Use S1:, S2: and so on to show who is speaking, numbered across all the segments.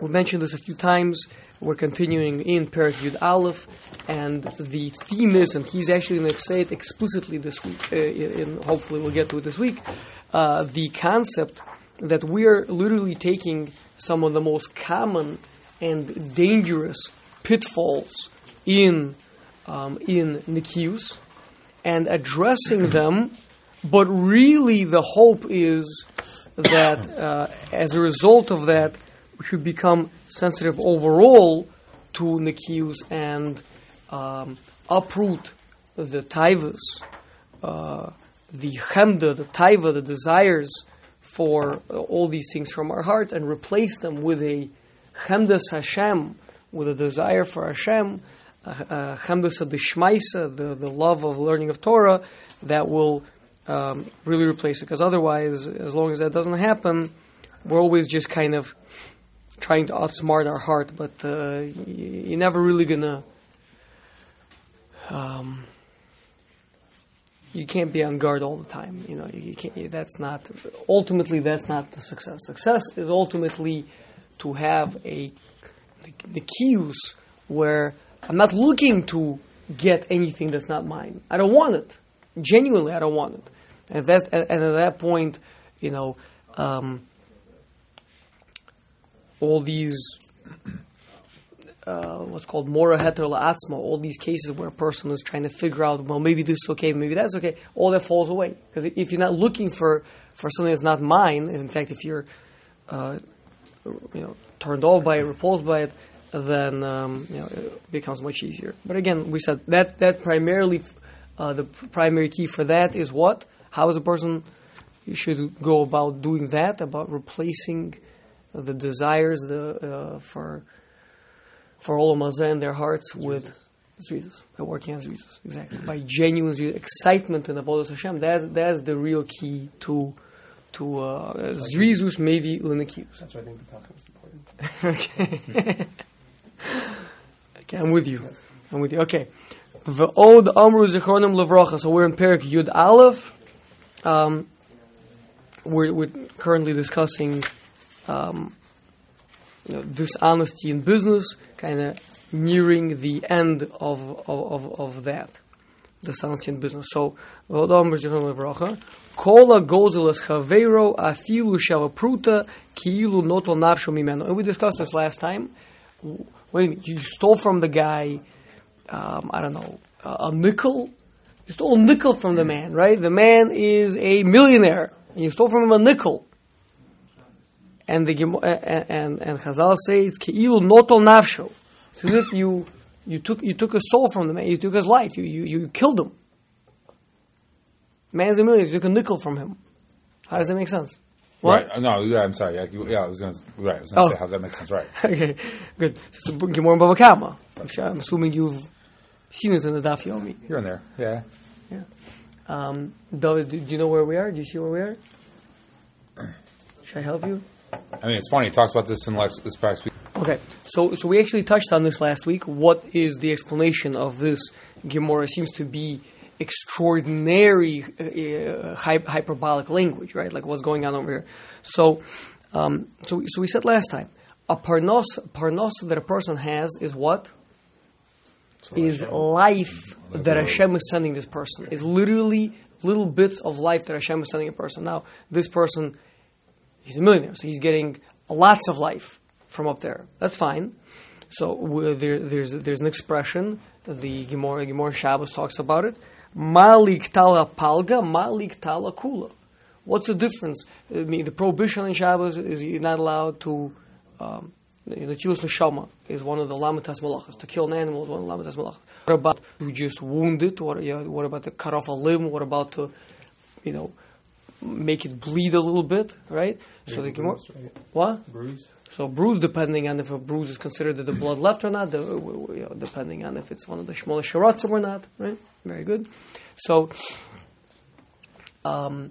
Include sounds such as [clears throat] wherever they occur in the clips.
S1: we mentioned this a few times. We're continuing in Perak Yud Aleph, and the theme is, and he's actually going to say it explicitly this week, uh, and hopefully we'll get to it this week, uh, the concept that we are literally taking some of the most common and dangerous pitfalls in um, in Nikius and addressing [clears throat] them, but really the hope is that uh, as a result of that, should become sensitive overall to Nikius and um, uproot the taivas, uh, the chemda, the taiva, the desires for all these things from our hearts and replace them with a chemdas Hashem, with a desire for Hashem, chemdas uh, dishmaisa, the the love of learning of Torah, that will um, really replace it. Because otherwise, as long as that doesn't happen, we're always just kind of trying to outsmart our heart, but uh, you're never really gonna. Um, you can't be on guard all the time. You know, you can't. That's not. Ultimately, that's not the success. Success is ultimately to have a the cues where I'm not looking to get anything that's not mine. I don't want it. Genuinely, I don't want it. And, that's, and at that point, you know, um, all these uh, what's called mora heter la'atzma, all these cases where a person is trying to figure out, well, maybe this is okay, maybe that's okay, all that falls away. Because if you're not looking for, for something that's not mine, in fact, if you're uh, you know turned off by it, repulsed by it, then um, you know, it becomes much easier. But again, we said that that primarily uh, the primary key for that is what? How is a person you should go about doing that? About replacing the desires the uh, for for all in their hearts with Zrizus, by working as Zrizus, exactly [clears throat] by genuine excitement and avodas Hashem. That that's the real key to to uh, Zrizus maybe Linikius.
S2: That's why I think the talk is important. [laughs]
S1: okay. [laughs] okay, I'm with you. Yes. I'm with you. Okay. V'od amru zichronim levracha. So we're in Perik Yud Aleph. Um, we're, we're currently discussing um, you know, dishonesty in business, kind of nearing the end of, of, of, of that. Dishonesty in business. So. Kola gozelas chaveiro afilu shavapruta kiilu noto nafsho mimeno. And we discussed this last time. Wait, you stole from the guy, um, I don't know, a, a nickel. You stole a nickel from the man, right? The man is a millionaire, and you stole from him a nickel. And the and uh, uh, and, and Chazal say it's ki'ilu noto nafsho. So that you you took you took a soul from the man, you took his life, you you, you killed him. Man's a millionaire. You took a nickel from him. How does that make sense?
S3: What? Right. Uh, no, yeah, I'm sorry. Yeah, yeah I was going to. Right. I was going to oh. say, how does that make sense? Right. [laughs]
S1: okay. Good. Just a Gemara Bava Kama. I'm assuming you've seen it in the Daf Yomi.
S3: Here and there. Yeah.
S1: Yeah. Um, David, do you know where we are? Do you see where we are? Should I help you?
S3: I mean, it's funny. He talks about this in last, this past week.
S1: Okay, so so we actually touched on this last week. What is the explanation of this Gemara? Seems to be extraordinary uh, hyperbolic language, right? Like what's going on over here. So, um, so, so we said last time, a parnos, parnos that a person has is what? So is Hashem. life that Hashem is sending this person. Is literally little bits of life that Hashem is sending a person. Now, this person, he's a millionaire, so he's getting lots of life from up there. That's fine. So there, there's there's an expression the Gemara Gemara Shabbos talks about it Malik tala palga, malik tala kula. What's the difference? I mean, the prohibition in Shabbos is you're not allowed to. Um, the Chilus Neshama is one of the Lamatas Malachas. To kill an animal is one of the Lamatas Malachas. What about you just wound it? What, yeah, what about to cut off a limb? What about to, you know, make it bleed a little bit, right?
S2: so the Gemara, right?
S1: what?
S2: Bruise.
S1: So bruise, depending on if a bruise is considered that the blood left or not, the, you know, depending on if it's one of the Shmona Sharatzim or not, right? Very good. So, um,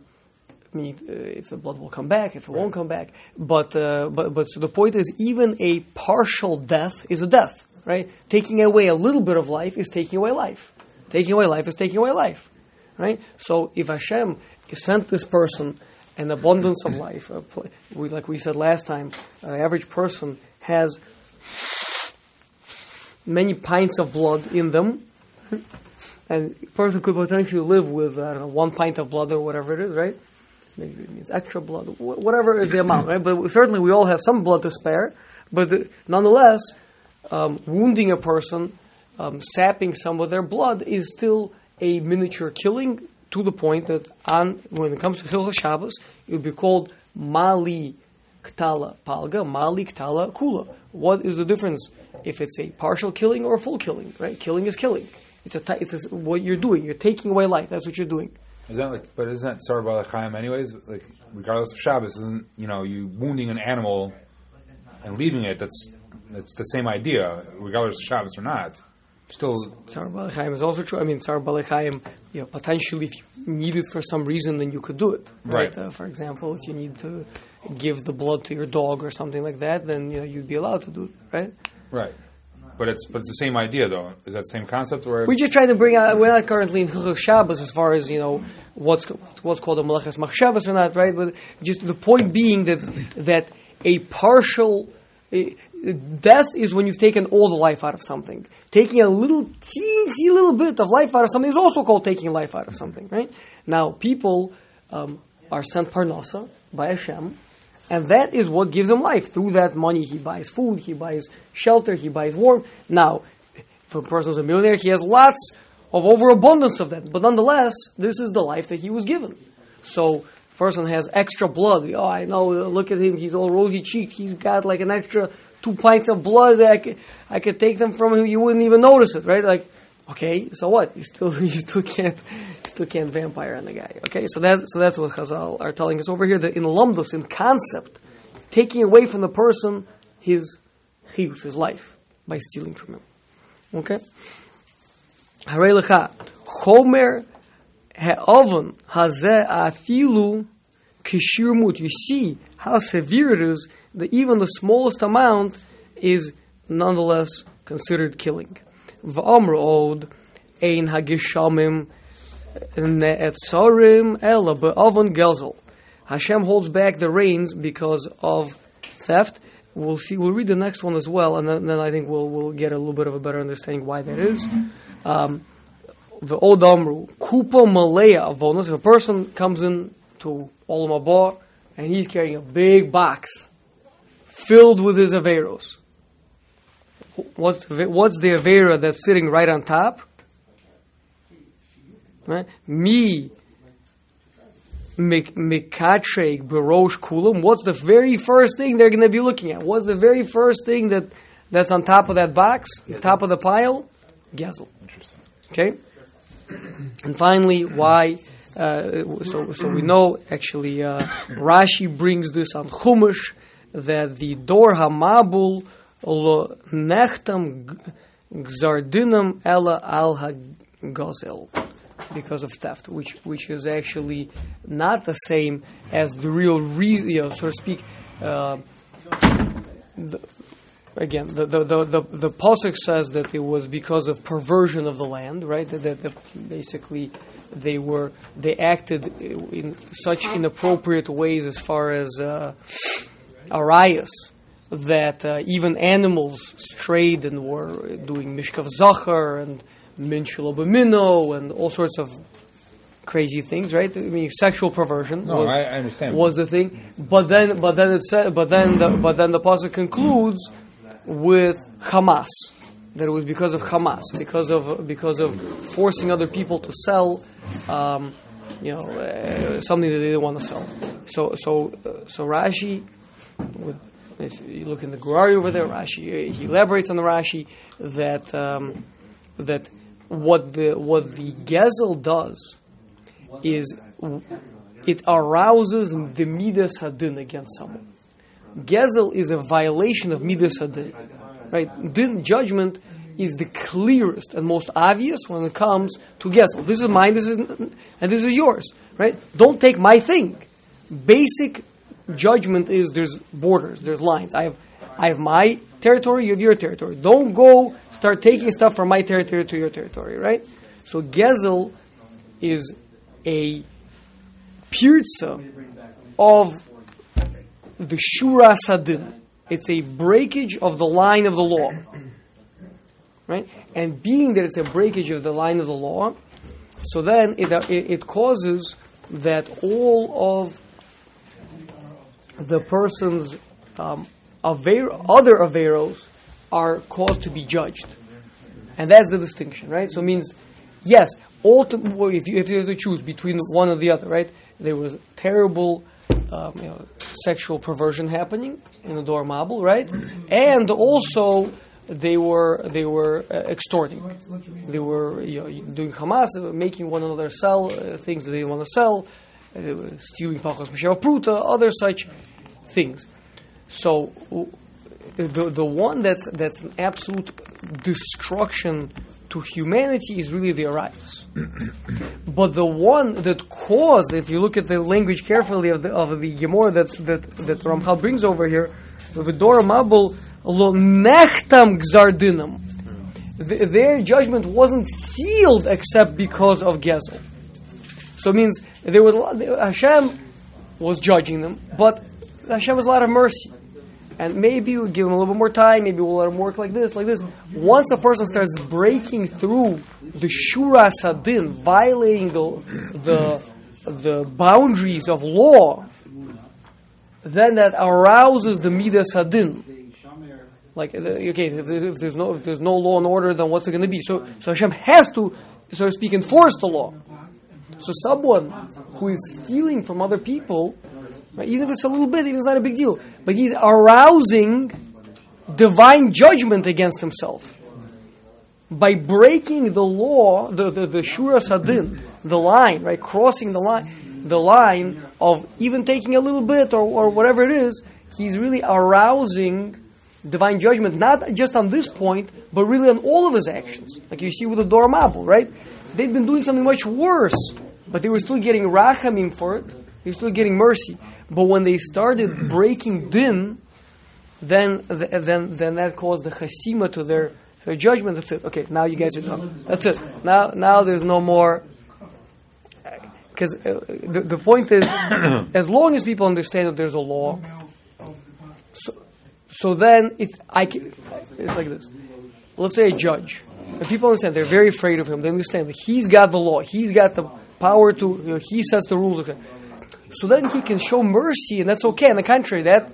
S1: I mean, uh, if the blood will come back, if it right. won't come back. But, uh, but, but so the point is, even a partial death is a death, right? Taking away a little bit of life is taking away life. Taking away life is taking away life, right? So if Hashem sent this person an abundance of life. Uh, we, like we said last time, an average person has many pints of blood in them, and a person could potentially live with I don't know one pint of blood or whatever it is, right? Maybe it means extra blood, whatever is the amount, right? But certainly we all have some blood to spare. But the, nonetheless, um, wounding a person, um, sapping some of their blood is still a miniature killing to the point that on when it comes to Hilchot Shabbos, it would be called mali ktala palga, mali ktala kula. What is the difference if it's a partial killing or a full killing? Right? Killing is killing. It's a ti- it's a, what you're doing. You're taking away life. That's what you're doing.
S3: Is that like, but isn't that Tsar Balachayim anyways? Like, regardless of Shabbos, isn't you know you wounding an animal and leaving it? That's that's the same idea, regardless of Shabbos or not. Still,
S1: Tsar Balachayim is also true. I mean, Tsar Balachayim, you know, potentially if you need it for some reason, then you could do it.
S3: Right.
S1: Uh, for example, if you need to give the blood to your dog or something like that, then you know you'd be allowed to do it, right?
S3: right. But it's but it's the same idea though. Is that the same concept? Or
S1: We're just trying to bring out. We're not currently in Hilchot Shabbos as far as you know what's what's called a Malachas Machshavas or not, right? But just the point being that that a partial eh, death is when you've taken all the life out of something. Taking a little teensy little bit of life out of something is also called taking life out of something, right? Now people um, are sent parnasa by Hashem. And that is what gives him life. Through that money, he buys food, he buys shelter, he buys warmth. Now, if a person is a millionaire, he has lots of overabundance of that. But nonetheless, this is the life that he was given. So, person has extra blood. Oh, I know. Look at him. He's all rosy cheeked. He's got like an extra two pints of blood. That I could, I could take them from him. You wouldn't even notice it, right? Like, okay, so what? You still, [laughs] you still can't, still can't vampire on the guy. Okay, so that, so that's what Chazal are telling us over here. That in lumdus, in concept, taking away from the person his chiyus, his life, by stealing from him. Okay. Harei lecha chomer ha'oven hazeh afilu kishirmut. You see how severe it is that even the smallest amount is nonetheless considered killing. V'amr od ein hagishamim ne'etzarim ela be'oven gezel. Hashem holds back the rains because of theft. We'll see. We'll read the next one as well, and then, then I think we'll we'll get a little bit of a better understanding why that is. Um, the old amru kupa malaya avonos. If a person comes in to Olam Haba and he's carrying a big box filled with his averos. What's the, what's the avera that's sitting right on top? Right? Me Mikatreg Barosh Kulam. What's the very first thing they're going to be looking at? What's the very first thing that that's on top of that box, top of the pile? Gezel.
S3: Interesting.
S1: Okay. And finally, why? Uh, so, so we know actually uh, Rashi brings this on Chumash that the Dor Hamabul lo nechtam gzardinam ella al hagozel because of theft, which which is actually not the same as the real reason, you know, so to speak. Uh, the, again, the the the the, the pasuk says that it was because of perversion of the land, right? That, that, that basically they were they acted in such inappropriate ways as far as uh, arayas that uh, even animals strayed and were doing mishkav zachar and minshul b'mino and all sorts of crazy things, right? I mean, sexual perversion
S3: No,
S1: was,
S3: I, I understand.
S1: was the thing. But then, but then it said, but then, the, but then the pasuk concludes with Hamas. That it was because of Hamas, because of because of forcing other people to sell, um, you know, uh, something that they didn't want to sell. So, so, uh, so Rashi, if you look in the Gur Aryeh over there, Rashi uh, he elaborates on the Rashi that um, that what the what the Gezel does is it arouses the Midas Hadin against someone. Gezel is a violation of Midas Hadin. Right? Din judgment is the clearest and most obvious when it comes to Gezel. This is mine, this is and this is yours. Right? Don't take my thing. Basic judgment is there's borders, there's lines. I have I have my territory, you have your territory. Don't go start taking stuff from my territory to your territory, right? So Gezel is a pirza of the Shura Sadin. It's a breakage of the line of the law. Right? And being that it's a breakage of the line of the law, so then it, it, it causes that all of the person's um, aver- other averos are caused to be judged. And that's the distinction, right? So it means, yes, ultim- well, if, you, if you have to choose between one or the other, right? There was terrible um, you know, sexual perversion happening in the Dor Mabul, right? And also they were they were uh, extorting. They were you know, doing Hamas, making one another sell uh, things that they didn't want to sell, uh, stealing Pachos Mishra Pruta, other such things. So the the one that's that's an absolute destruction to humanity is really the Arias. [clears throat] but the one that caused, if you look at the language carefully of the of the Gemara that that that Ramchal brings over here, the Dora Mabul lo nechtam gzardinam. Th- Their judgment wasn't sealed except because of Gezel. So it means there were Hashem was judging them, but Hashem was a lot of mercy. And maybe we'll give them a little bit more time, maybe we'll let them work like this, like this. Once a person starts breaking through the Shura Sadin, violating the, the, the boundaries of law, then that arouses the Midas Hadin. Like, okay, if there's, if there's no if there's no law and order, then what's it going to be? So, so Hashem has to, so to speak, enforce the law. So someone who is stealing from other people, right, even if it's a little bit, even it's not a big deal, but he's arousing divine judgment against himself by breaking the law, the the, the shura sadin, the line, right, crossing the line, the line of even taking a little bit or, or whatever it is. He's really arousing divine judgment, not just on this point, but really on all of his actions. Like you see with the Dor Mabul, right? They've been doing something much worse, but they were still getting rachamim for it. They were still getting mercy. But when they started breaking din, then then then that caused the chasima to their their judgment. That's it. Okay, now you guys are done. That's it. Now now there's no more. Because uh, the, the point is, [coughs] as long as people understand that there's a law, so so then it, I can, it's like this. Let's say a judge. If people understand, they're very afraid of him. They understand that he's got the law. He's got the power to. You know, he sets the rules. Okay. So then he can show mercy, and that's okay. On the contrary, that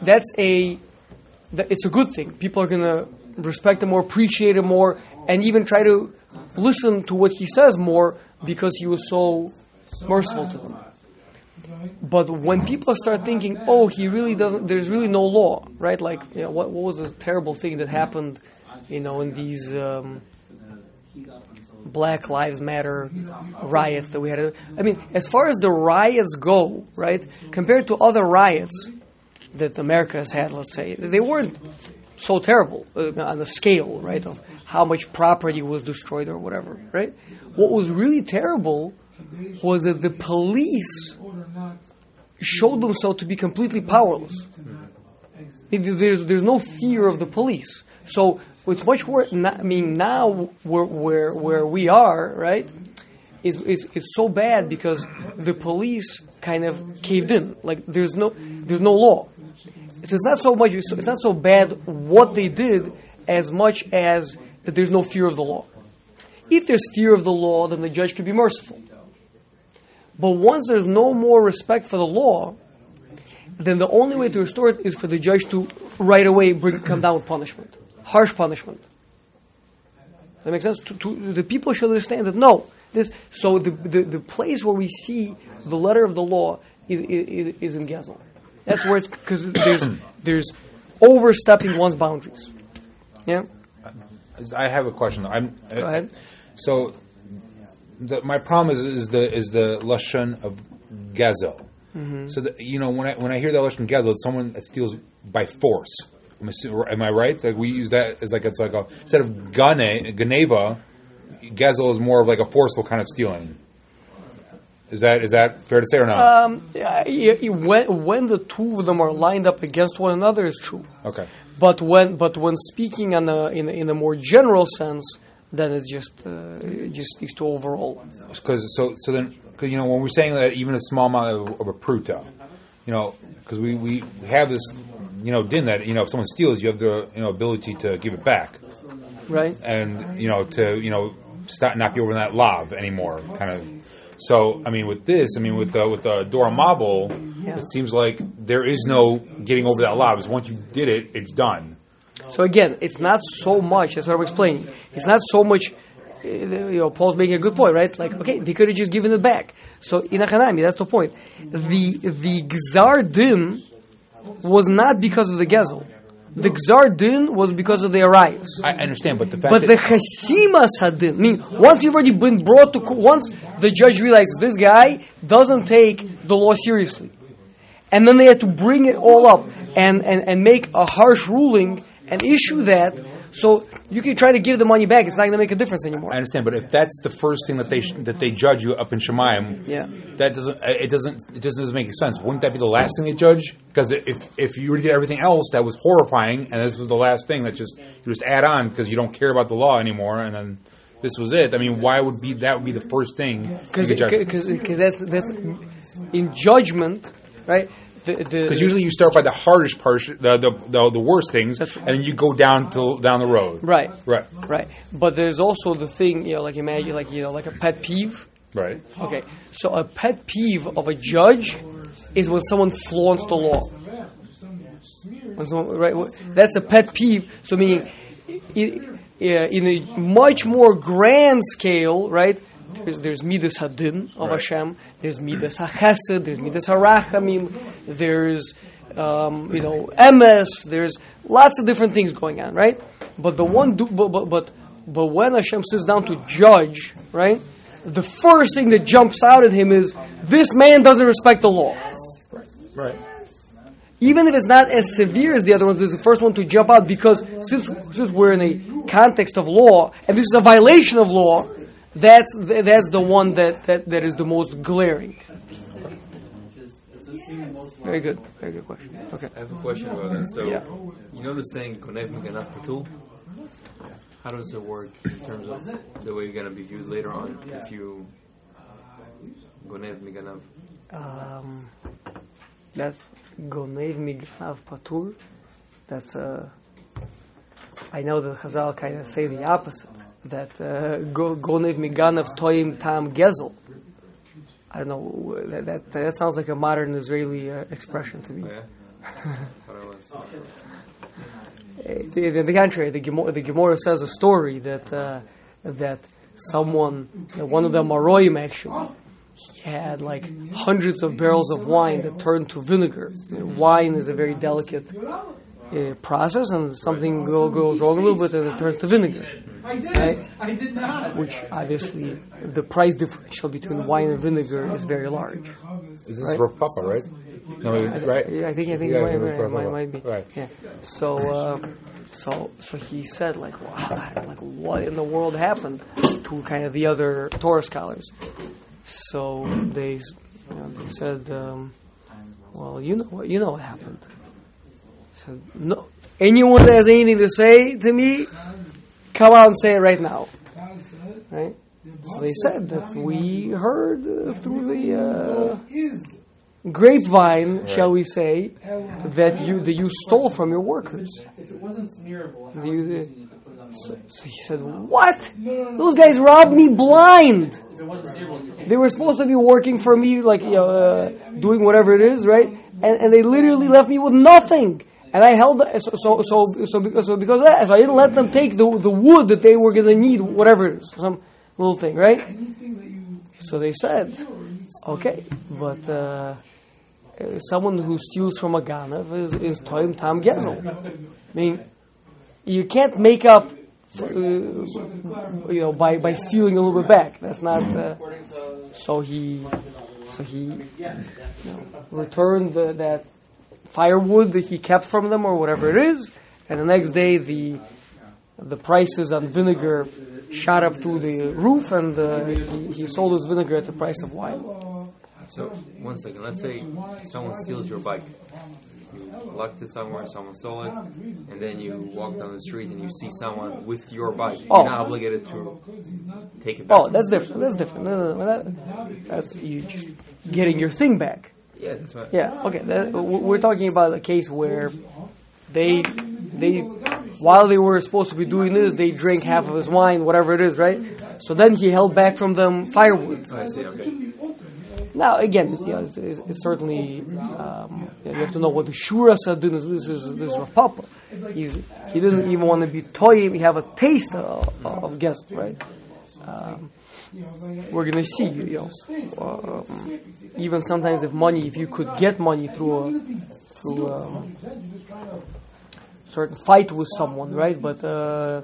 S1: that's a that it's a good thing. People are going to respect him more, appreciate him more, and even try to listen to what he says more because he was so merciful to them. But when people start thinking, "Oh, he really doesn't," there's really no law, right? Like, you know, what what was the terrible thing that happened, you know, in these um, Black Lives Matter riots that we had? I mean, as far as the riots go, right, compared to other riots that America has had, let's say, they weren't so terrible uh, on the scale, right, of how much property was destroyed or whatever, right? What was really terrible was that the police showed themselves to be completely powerless. There's, there's no fear of the police. So it's much worse. I mean, now where, where, where we are, right, is, is, is so bad because the police kind of caved in. Like there's no there's no law. So it's not so much. It's not so bad what they did as much as that there's no fear of the law. If there's fear of the law, then the judge could be merciful. But once there's no more respect for the law, then the only way to restore it is for the judge to right away bring come down with punishment, harsh punishment. Does that make sense? To, to, the people should understand that no, this. So the, the, the place where we see the letter of the law is is, is in Gezel. That's where it's because there's [coughs] there's overstepping one's boundaries. Yeah.
S3: I have a question. I'm,
S1: Go ahead.
S3: So, the, my problem is, is the is the lashon of gazel.
S1: Mm-hmm.
S3: So the, you know when I when I hear that lashon gazel, it's someone that steals by force. Am I, am I right? Like we use that as like it's like a instead of gane ganeva, gazel is more of like a forceful kind of stealing. Is that is that fair to say or not?
S1: Um, yeah, y- y- when when the two of them are lined up against one another is true.
S3: okay.
S1: But when but when speaking on a, in a, in a more general sense, then it just uh, it just speaks to overall.
S3: because so so then cause, you know when we're saying that even a small amount of, of a pruta, you know, because we, we have this you know din that you know if someone steals, you have the you know ability to give it back,
S1: right?
S3: and you know to you know stop not be over that lav anymore, kind of. So I mean, with this, I mean with the with the Dora Mabul,
S1: Yeah.
S3: it seems like there is no getting over that lav. Because once you did it, it's done.
S1: So again, it's not so much. That's what I'm explaining. It's not so much. You know, Paul's making a good point, right? Like, okay, they could have just given it back. So in Achanami, that's the point. The the Gzar Din was not because of the Gezel. The Gzar Din was because of the Arias.
S3: I understand, but the fact
S1: But the
S3: that
S1: Hasimas hadin, I mean, once you've already been brought to court, once the judge realizes this guy doesn't take the law seriously, and then they had to bring it all up and, and, and make a harsh ruling and issue that, so you can try to give the money back. It's not going to make a difference anymore.
S3: I understand, but if that's the first thing that they sh- that they judge you up in Shemayim,
S1: Yeah.
S3: that doesn't uh, it doesn't it just doesn't make sense. Wouldn't that be the last thing they judge? Because if if you were to get everything else that was horrifying, and this was the last thing that just you just add on because you don't care about the law anymore, and then this was it. I mean, why would be that would be the first thing?
S1: Because
S3: you could
S1: that's, that's in judgment, right?
S3: Because usually you start by the hardest part, the the, the, the worst things, and then you go down to down the road.
S1: right,
S3: Right.
S1: right. But there's also the thing, you know, like imagine, like you know, like a pet peeve.
S3: Right.
S1: Okay, so a pet peeve of a judge is when someone flaunts the law. When someone, right, that's a pet peeve. So meaning, i- i- in a much more grand scale, right? There's, there's midas hadin of
S3: Right.
S1: Hashem. There's midas hachesed. There's midas harachamim. There's um, you know emes. There's lots of different things going on, right? But the one, do, but, but but but when Hashem sits down to judge, right? The first thing that jumps out at him is this man doesn't respect the law.
S3: Right.
S1: Even if it's not as severe as the other ones, this is the first one to jump out because since since we're in a context of law and this is a violation of law, that's that's the one that, that, that is the most glaring. Very good, very good question. Okay.
S4: I have a question about that. So,
S1: Yeah.
S4: you know the saying "konev miganaf patul." How does it work in terms of the way you're going to be viewed later on if you gonev miganav?
S1: Um, that's Gonev Mignav Patur. That's uh, I know that Chazal kind of say the opposite. That uh, go, Gonev Miganav Toim Tam Gezel. I don't know. That, that that sounds like a modern Israeli uh, expression to
S4: Oh,
S1: me.
S4: yeah? [laughs] Thought I was.
S1: Uh, the, the, the contrary, the Gemara, the Gemara says a story that uh, that someone, that one of the Maroim actually, he had like hundreds of barrels of wine that turned to vinegar. You know, wine is a very delicate uh, process, and something go, goes wrong a little bit, and it turns to vinegar. I did. Right? I did not. Which obviously the price differential between wine and vinegar is very large.
S3: Is this
S1: Right.
S3: Rav Papa, right? No, right?
S1: Yeah, I think I think
S3: Yeah,
S1: it might,
S3: right,
S1: might, might, be.
S3: Right.
S1: Yeah. So uh, so so he said like wow, [laughs] like what in the world happened to kind of the other Torah scholars. So they you know, they said, um, well, you know what you know what happened. Said no. Anyone that has anything to say to me, come out and say it right now. Right. So they said that we heard uh, through the. Uh, grapevine, shall we say, that you that you stole from your workers. If it wasn't so, so he said, "What? Those guys robbed me blind. They were supposed to be working for me, like you know, uh, doing whatever it is, right? And, and they literally left me with nothing." And I held so so so because, so because of that, so I didn't let them take the the wood that they were going to need, whatever it is, some little thing, right? So they said, okay, but uh, someone who steals from a ganav is, is toim tam gezel. I mean, you can't make up, uh, you know, by, by stealing a little bit back. That's not. Uh, so he, so he, you know, returned the, that firewood that he kept from them or whatever it is, and the next day the the prices on vinegar shot up through the roof, and uh, he, he sold his vinegar at the price of wine.
S4: So, one second. Let's say someone steals your bike. You locked it somewhere, someone stole it, and then you walk down the street and you see someone with your bike.
S1: Oh.
S4: You're not obligated to take it back.
S1: Oh, that's different. That's different. No, no, no. That, that's you just getting your thing back.
S4: Yeah, that's right.
S1: Yeah. Okay. That, we're talking about a case where they they while they were supposed to be doing this, they drank half of his wine, whatever it is, right? So then he held back from them firewood.
S4: I see. Okay.
S1: Now again, you know, it's, it's, it's certainly um, you have to know what the shura sadin is. This is this is Rav Papa. He's he didn't even want to be toyim. He have a taste of, of guest, right? Um, we're gonna see, you know, um, even sometimes if money, if you could get money through a through a certain fight with someone, right? But uh,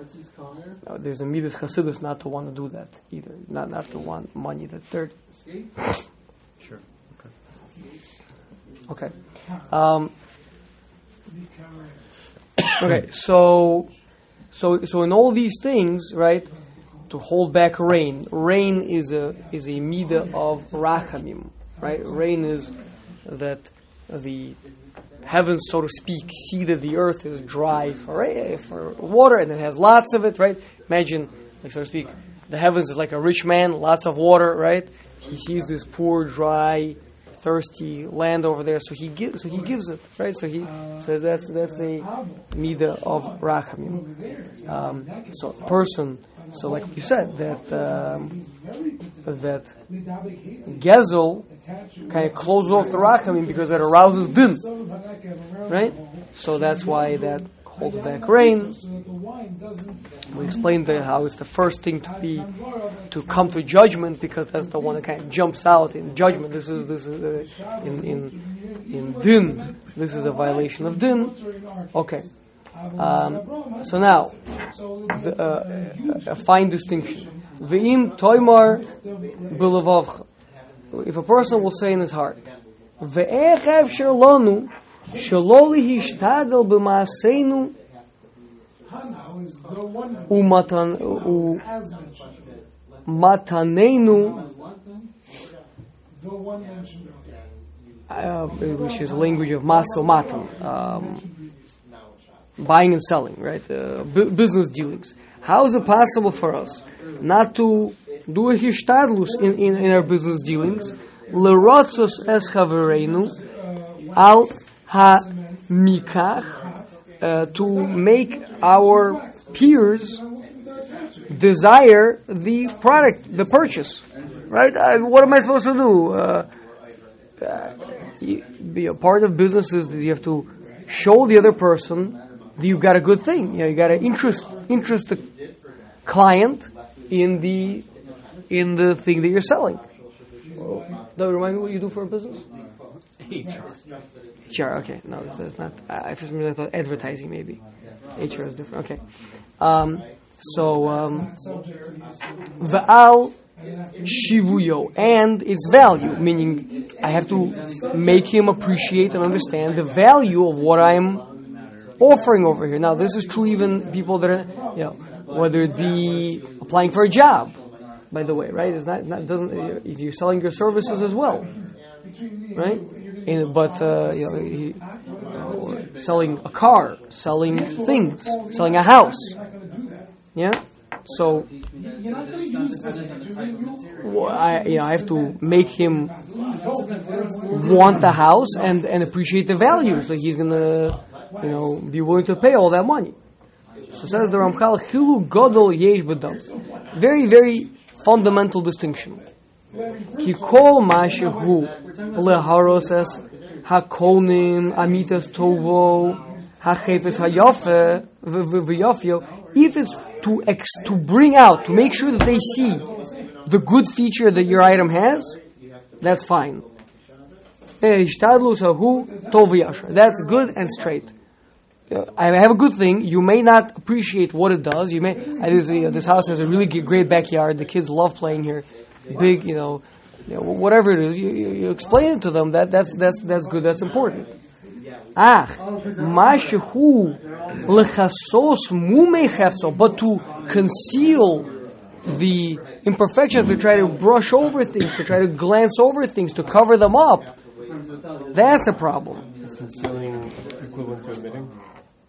S1: there's a midas chasidus not to want to do that either, not not to want money that's dirty.
S4: Sure.
S1: Okay. Um, [coughs] okay. So, so, so in all these things, right? To hold back rain. Rain is a is a mida of rachamim, right? Rain is that the heavens, so to speak, see that the earth is dry for eh, for water, and it has lots of it, right? Imagine, like so to speak, the heavens is like a rich man, lots of water, right? He sees this poor, dry, thirsty land over there, so he gives, so he gives it, right? So he, so that's that's a mida of rachamim. Um, so person, so like you said, that um, that gezel kind of closes off the rachamim because that arouses din, right? So that's why that holds back rain. We explained that how it's the first thing to be to come to judgment because that's the one that kind of jumps out in judgment. This is this is uh, in in in din. This is a violation of din. Okay. Um, so now, the, uh, a fine distinction. Ve'im toimar b'levavcha. If a person will say in his heart, Ve'ech efsher lonu shelo lihishtadel umatan u matanenu uh, which is language of maso matan, um, buying and selling, right? Uh, bu- business dealings. How is it possible for us not to do a hishtadlus in, in, in our business dealings? Lerotzos es al ha mikach uh, to make our peers desire the product, the purchase, right? Uh, what am I supposed to do? Uh, uh, be a part of businesses that you have to show the other person that you've got a good thing. You know, you got to interest interest the client in the in the thing that you're selling. Does that remind me what you do for a business? HR. HR, okay, no, that's, that's not. I, I for some reason I thought advertising maybe. HR is different. Okay. Um, so um, Va'al shivuyo and its value, meaning I have to make him appreciate and understand the value of what I'm offering over here. Now, this is true even people that are, you know, whether it be applying for a job. By the way, right? It's not, not doesn't if you're selling your services as well, right? And, but uh, you know, he, or selling a car, selling things, selling a house. Yeah. So I, you know, I have to make him want the house and, and appreciate the value. So he's gonna, you know, be willing to pay all that money. So says the Ramchal, Chilu Godol Yesh. Very, very fundamental distinction. Ki kol mashehu leharoses hakonim amitas tovo hachefes hayafe v'yafio. If it's to ex, to bring out, to make sure that they see the good feature that your item has, that's fine. Eh. That's good and straight. Uh, I have a good thing. You may not appreciate what it does. You may. This, uh, this house has a really great backyard. The kids love playing here. Big, you know, you know, whatever it is. You, you, you explain it to them. That that's that's that's good. That's important. Ah, mashehu lechasos mumechefso, but to conceal the imperfections, to try to brush over things, to try to glance over things, to cover them up. That's a problem.
S2: Is concealing equivalent to admitting?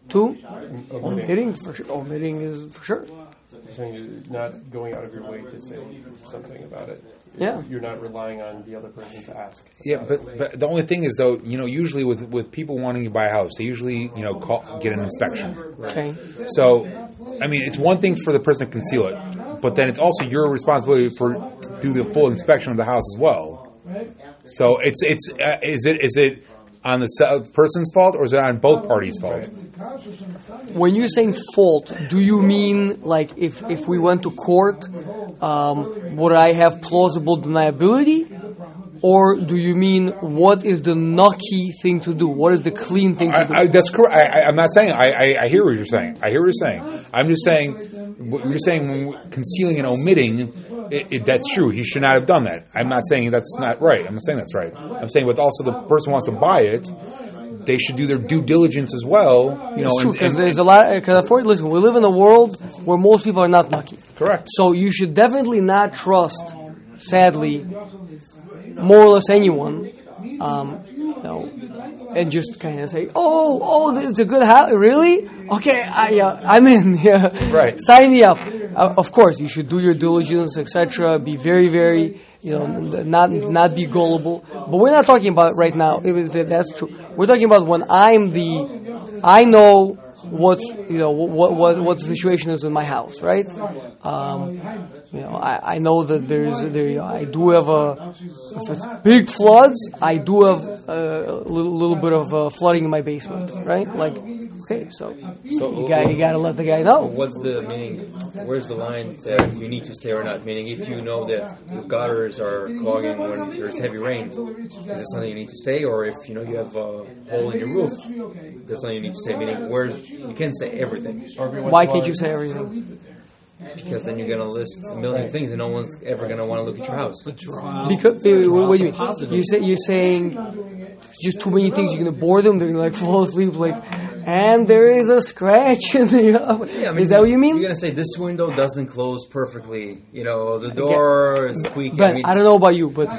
S1: Two,
S2: Omitting.
S1: omitting for sure. Omitting is for sure.
S2: You're saying you're not going out of your way to say something about it.
S1: Yeah.
S2: You're not relying on the other person to ask.
S3: Yeah, but but the only thing is though, you know, usually with with people wanting to buy a house, they usually you know call, get an inspection.
S1: Okay.
S3: So, I mean, it's one thing for the person to conceal it, but then it's also your responsibility for to do the full inspection of the house as well. So it's it's uh, is it is it on the person's fault or is it on both parties' fault?
S1: When you're saying fault, do you mean like if, if we went to court, um, would I have plausible deniability? Or do you mean what is the nucky thing to do? What is the clean thing to do?
S3: I, I, that's correct. I, I'm not saying. I, I, I hear what you're saying. I hear what you're saying. I'm just saying. What you're saying when concealing and omitting. It, it, that's true. He should not have done that. I'm not saying that's not right. I'm not saying that's right. I'm saying, but also the person wants to buy it. They should do their due diligence as well. You know,
S1: it's true because there's a lot. Because for listen, we live in a world where most people are not nucky.
S3: correct.
S1: So you should definitely not trust, sadly, more or less anyone. Um, you know, and just kind of say, "Oh, oh, this is a good house, really? Okay, I, uh, I'm in. [laughs] Yeah,
S3: Right.
S1: Sign me up." Uh, of course, you should do your diligence, etc. Be very, very, you know, not not be gullible. But we're not talking about right now. That's true. We're talking about when I'm the, I know what's you know what what what the situation is in my house, right? Um, you know, I, I know that there's there. I do have a if it's big floods, I do have a little, little bit of uh, flooding in my basement, right? Like, okay, so
S3: So
S1: you got you got to let the guy know.
S4: What's the meaning? Where's the line that you need to say or not? Meaning, if you know that the gutters are clogging when there's heavy rain, is it something you need to say? Or if you know you have a hole in your roof, that's something you need to say. Meaning, where's you can't say everything
S2: Or every once
S1: Why can't you say everything?
S4: Because then you're gonna list a million things and no one's ever gonna want to look at your house.
S1: Because uh, what do you mean? You say you're saying just too many things. You're gonna bore them. They're gonna like fall asleep. Like, and there is a scratch in the. [laughs] oven.
S4: Yeah, I mean,
S1: is that what you mean?
S4: You're gonna say this window doesn't close perfectly. You know, the door is squeaky.
S1: But
S4: I mean,
S1: I don't know about you, but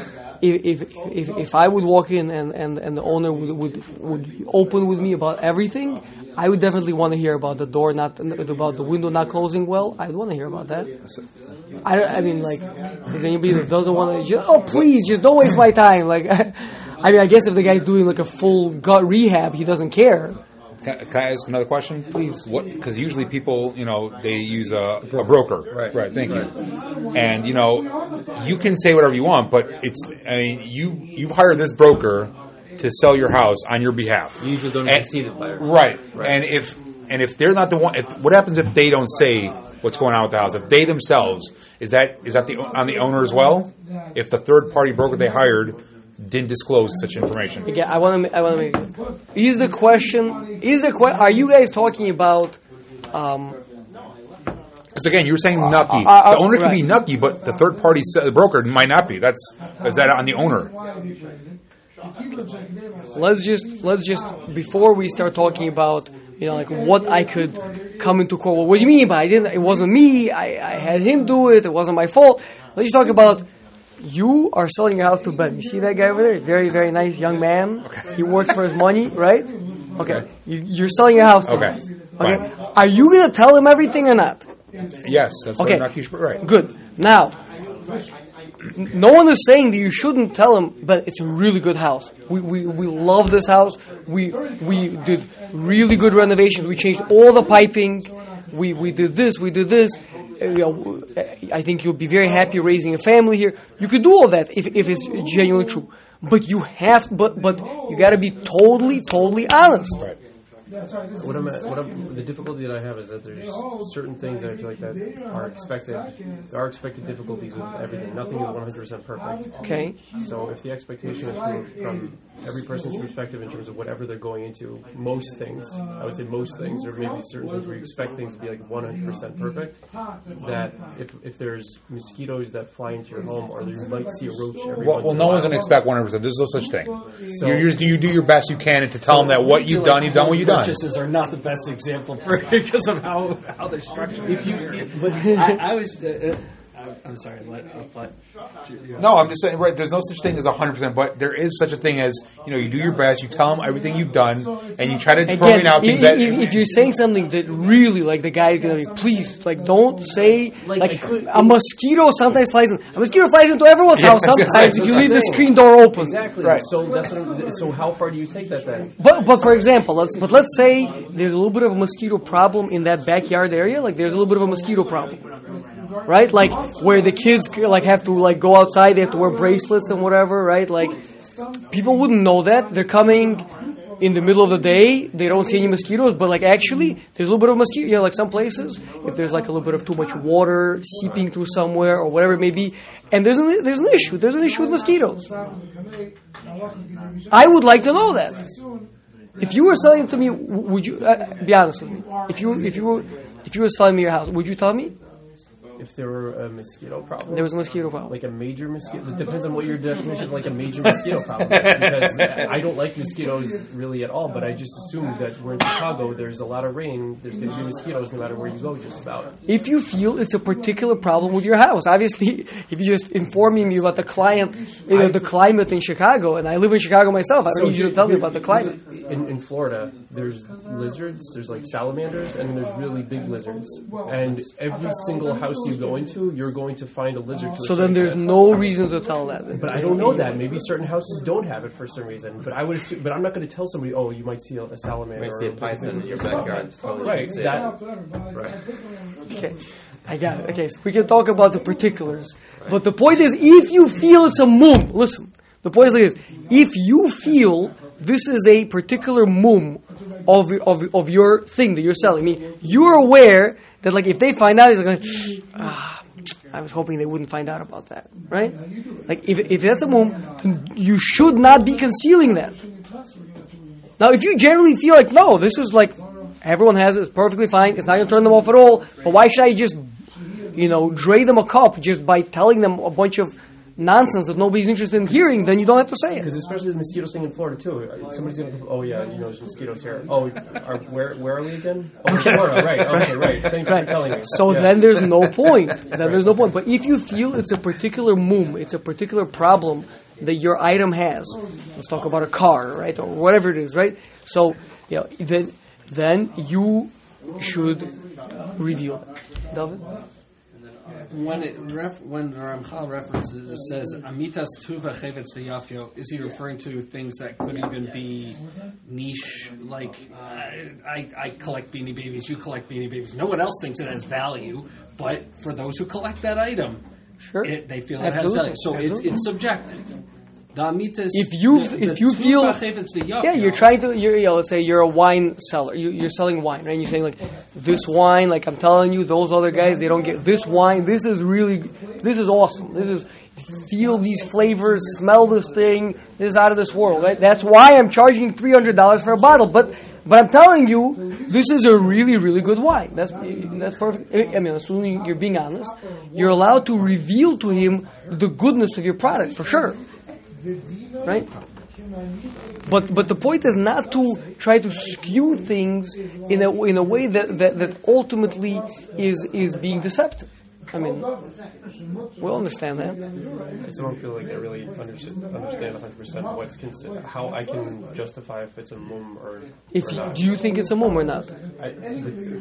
S1: if if if, if I would walk in and, and, and the owner would, would would open with me about everything, I would definitely want to hear about the door not about the window not closing well. I would want to hear about that. I, don't- I mean, like, is anybody that doesn't want to? Just, oh, please, just don't waste my time. Like, [laughs] I mean, I guess if the guy's doing like a full gut rehab, he doesn't care.
S3: Can, can I ask another question?
S1: Please.
S3: What? Because usually people, you know, they use a, a broker.
S4: Right.
S3: Right. Thank you. And you know, you can say whatever you want, but it's. I mean, you you've hired this broker to sell your house on your behalf.
S4: you usually don't
S3: And-
S4: even see the buyer.
S3: Right.
S4: Right.
S3: And if and if they're not the one, if, what happens if they don't say what's going on with the house? If they themselves is that is that the on the owner as well? If the third party broker they hired didn't disclose such information.
S1: Again, I want to. I want to make. Is the question? Is the que- Are you guys talking about? Um,
S3: Because again, you were saying nucky.
S1: uh, uh,
S3: the owner could be nucky, but the third party se- broker might not be. That's is that on the owner?
S1: Let's just let's just before we start talking about you know like what I could come into court. Well, what do you mean by I didn't? It wasn't me. I, I had him do it. It wasn't my fault. Let's just talk about. You are selling your house to Ben. You see that guy over there? Very, very nice young man. Okay. He works for his money, right? Okay. You, you're selling your house to
S3: Okay.
S1: him. Okay. Are you going to tell him everything or not?
S3: Yes, that's
S1: Okay.
S3: what Right.
S1: Good. Now, n- no one is saying that you shouldn't tell him, but it's a really good house. We, we, we love this house. We we did really good renovations. We changed all the piping. We we did this. We did this. Uh, uh, I think you'll be very happy raising a family here. You could do all that if, if it's genuinely true. But you have, but but you got to be totally totally honest.
S3: Right.
S2: What I'm, what I'm, the difficulty that I have is that there's certain things that I feel like that are expected. There are expected difficulties with everything. Nothing is 100% perfect.
S1: Okay.
S2: So if the expectation is from, from every person's perspective in terms of whatever they're going into, most things, I would say most things, or maybe certain things where you expect things to be like 100% perfect, that if, if there's mosquitoes that fly into your home, or you might see a roach every
S3: Well,
S2: once
S3: well no one's going to expect 100%. There's no such thing.
S2: So-
S3: you you you do your best you can to tell them that what you've done, you've done what you've done.
S5: Purchases are not the best example for because [laughs] of how how they're structured. If you, but I, I was, uh, uh, I'm sorry. Let, let,
S3: No, I'm just saying, right, there's no such thing as 100%, but there is such a thing as, you know, you do your best, you tell them everything you've done, and you try to point
S1: Again,
S3: out
S1: if,
S3: that.
S1: if, if you're saying something that really, like the guy is please, like, don't say, like,
S2: Like, I could-
S1: a mosquito sometimes flies in. A mosquito flies into everyone's
S3: Yeah,
S1: house [laughs]
S3: that's
S1: sometimes if you leave the screen door open.
S2: Exactly.
S3: Right.
S2: So that's what so how far do you take that then?
S1: But but for example, let's but let's say there's a little bit of a mosquito problem in that backyard area. Like there's a little bit of a mosquito problem, right? Like where the kids like have to like go outside, they have to wear bracelets and whatever, right? Like people wouldn't know that they're coming in the middle of the day. They don't see any mosquitoes, but like actually there's a little bit of mosquito. Yeah, like some places, if there's like a little bit of too much water seeping through somewhere or whatever it may be, and there's an there's an issue. There's an issue with mosquitoes. I would like to know that. If you were selling to me, would you uh, be honest with me? If you if you were if you were selling me your house, would you tell me
S2: If there were a mosquito problem,
S1: there was a mosquito problem?
S2: like a major mosquito. It depends on what your definition of like a major mosquito problem. is, Because I don't like mosquitoes really at all, but I just assume that we're in Chicago. There's a lot of rain. There's going to be mosquitoes no matter where you go. Just about.
S1: If you feel it's a particular problem with your house, obviously, if you're just informing me about the client, you know, the climate in Chicago, and I live in Chicago myself, I don't need you to tell me about the climate.
S2: In, in Florida, there's lizards, there's like salamanders, and there's really big lizards. And every single house you go into, you're going to find a lizard. To
S1: So then there's
S2: extent.
S1: no reason to tell that. then.
S2: But I don't know that. Maybe certain houses don't have it for some reason. But I would assume. But I'm not going to tell somebody, oh, you might see a, a salamander.
S4: You might see a python in your backyard.
S2: Right. That,
S4: Right.
S1: Okay, I got it. Okay, so we can talk about the particulars. But the point is, if you feel it's a mum, listen, the point is like this. If you feel this is a particular mum of, of, of your thing that you're selling, I mean, you're aware that like if they find out, ah, I was hoping they wouldn't find out about that, right? Like if, if that's a then you should not be concealing that. Now, if you generally feel like, no, this is like, everyone has it, it's perfectly fine, it's not going to turn them off at all, but why should I just, you know, dray them a cup just by telling them a bunch of nonsense that nobody's interested in hearing, then you don't have to say it.
S2: because especially the mosquito thing in Florida too. Somebody's going to. Oh yeah, you know there's mosquitoes here. Oh, are, where where are we again? Oh, Florida. [laughs] Right. Okay. Right. Thank you
S1: Right.
S2: for telling me.
S1: So
S2: Yeah.
S1: then there's no [laughs] point. Then there's no point. But if you feel it's a particular mum, it's a particular problem that your item has, let's talk about a car, right, or whatever it is, right? So, you know, then then you should reveal that. David?
S5: When it ref, when Ramchal references it says Amitas Tuva Chevetz V'Yafio, is he referring to things that could even be niche? Like I, I, I collect Beanie Babies, you collect Beanie Babies. No one else thinks it has value, but for those who collect that item,
S1: Sure.
S5: it, they feel it has value. So it's, it's subjective.
S1: If you-
S5: the,
S1: if you feel-
S5: Tuva Chevetz V'Yafio,
S1: Yeah, you're trying to. You're, you know, let's say you're a wine seller. You, you're selling wine, right? And you're saying like, this wine, like I'm telling you, those other guys, they don't get this wine. This is really, this is awesome. This is feel these flavors, smell this thing. This is out of this world, right? That's why I'm charging three hundred dollars for a bottle. But but I'm telling you, this is a really really good wine. That's that's perfect. I mean, assuming you're being honest, you're allowed to reveal to him the goodness of your product for sure, right? But but the point is not to try to skew things in a in a way that, that, that ultimately is is being deceptive. I mean, we'll understand that.
S2: I still don't feel like I really understand, understand 100% what's considered, how I can justify if it's a mum or,
S1: If
S2: or
S1: you,
S2: not.
S1: do you think it's a mum or not?
S2: I,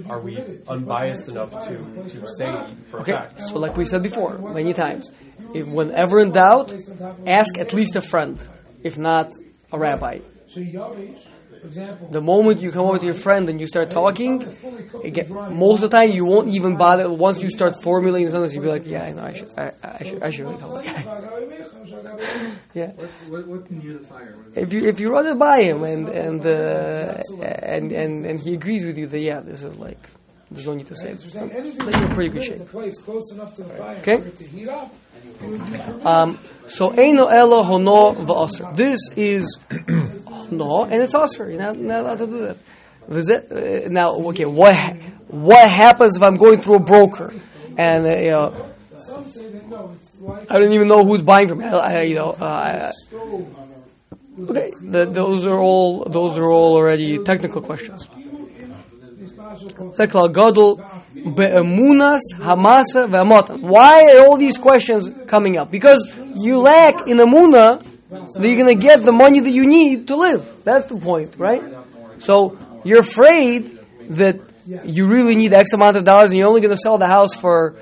S2: are we unbiased enough to, to say for
S1: Okay,
S2: a fact?
S1: so like we said before many times, if whenever in doubt, ask at least a friend, if not a rabbi. The moment you come over to your friend and you start talking, again, most of the time you won't even bother. Once you start formulating something, you'll be like, "Yeah, I know. I should. I, I should. I should really tell that guy." [laughs] yeah.
S6: What, what can you?
S1: If you if you run it by him and and uh, and and and he agrees with you, that yeah, this is like there's no need to say it. Then you're in pretty good shape. Okay. Um, so Eino Elo Hono V'Aser. This is [clears throat] no, and it's Aser. You're not, not allowed to do that. Uh, now, okay, what what happens if I'm going through a broker and uh, you know, I don't even know who's buying from me. I- you know, uh, okay, the, those are all those are all already technical questions. Tekla Gadol Be'emunas Hamasa Ve'amatan. Why are all these questions coming up? Because you lack in Amuna that you're going to get the money that you need to live. That's the point, right? So you're afraid that you really need X amount of dollars and you're only going to sell the house for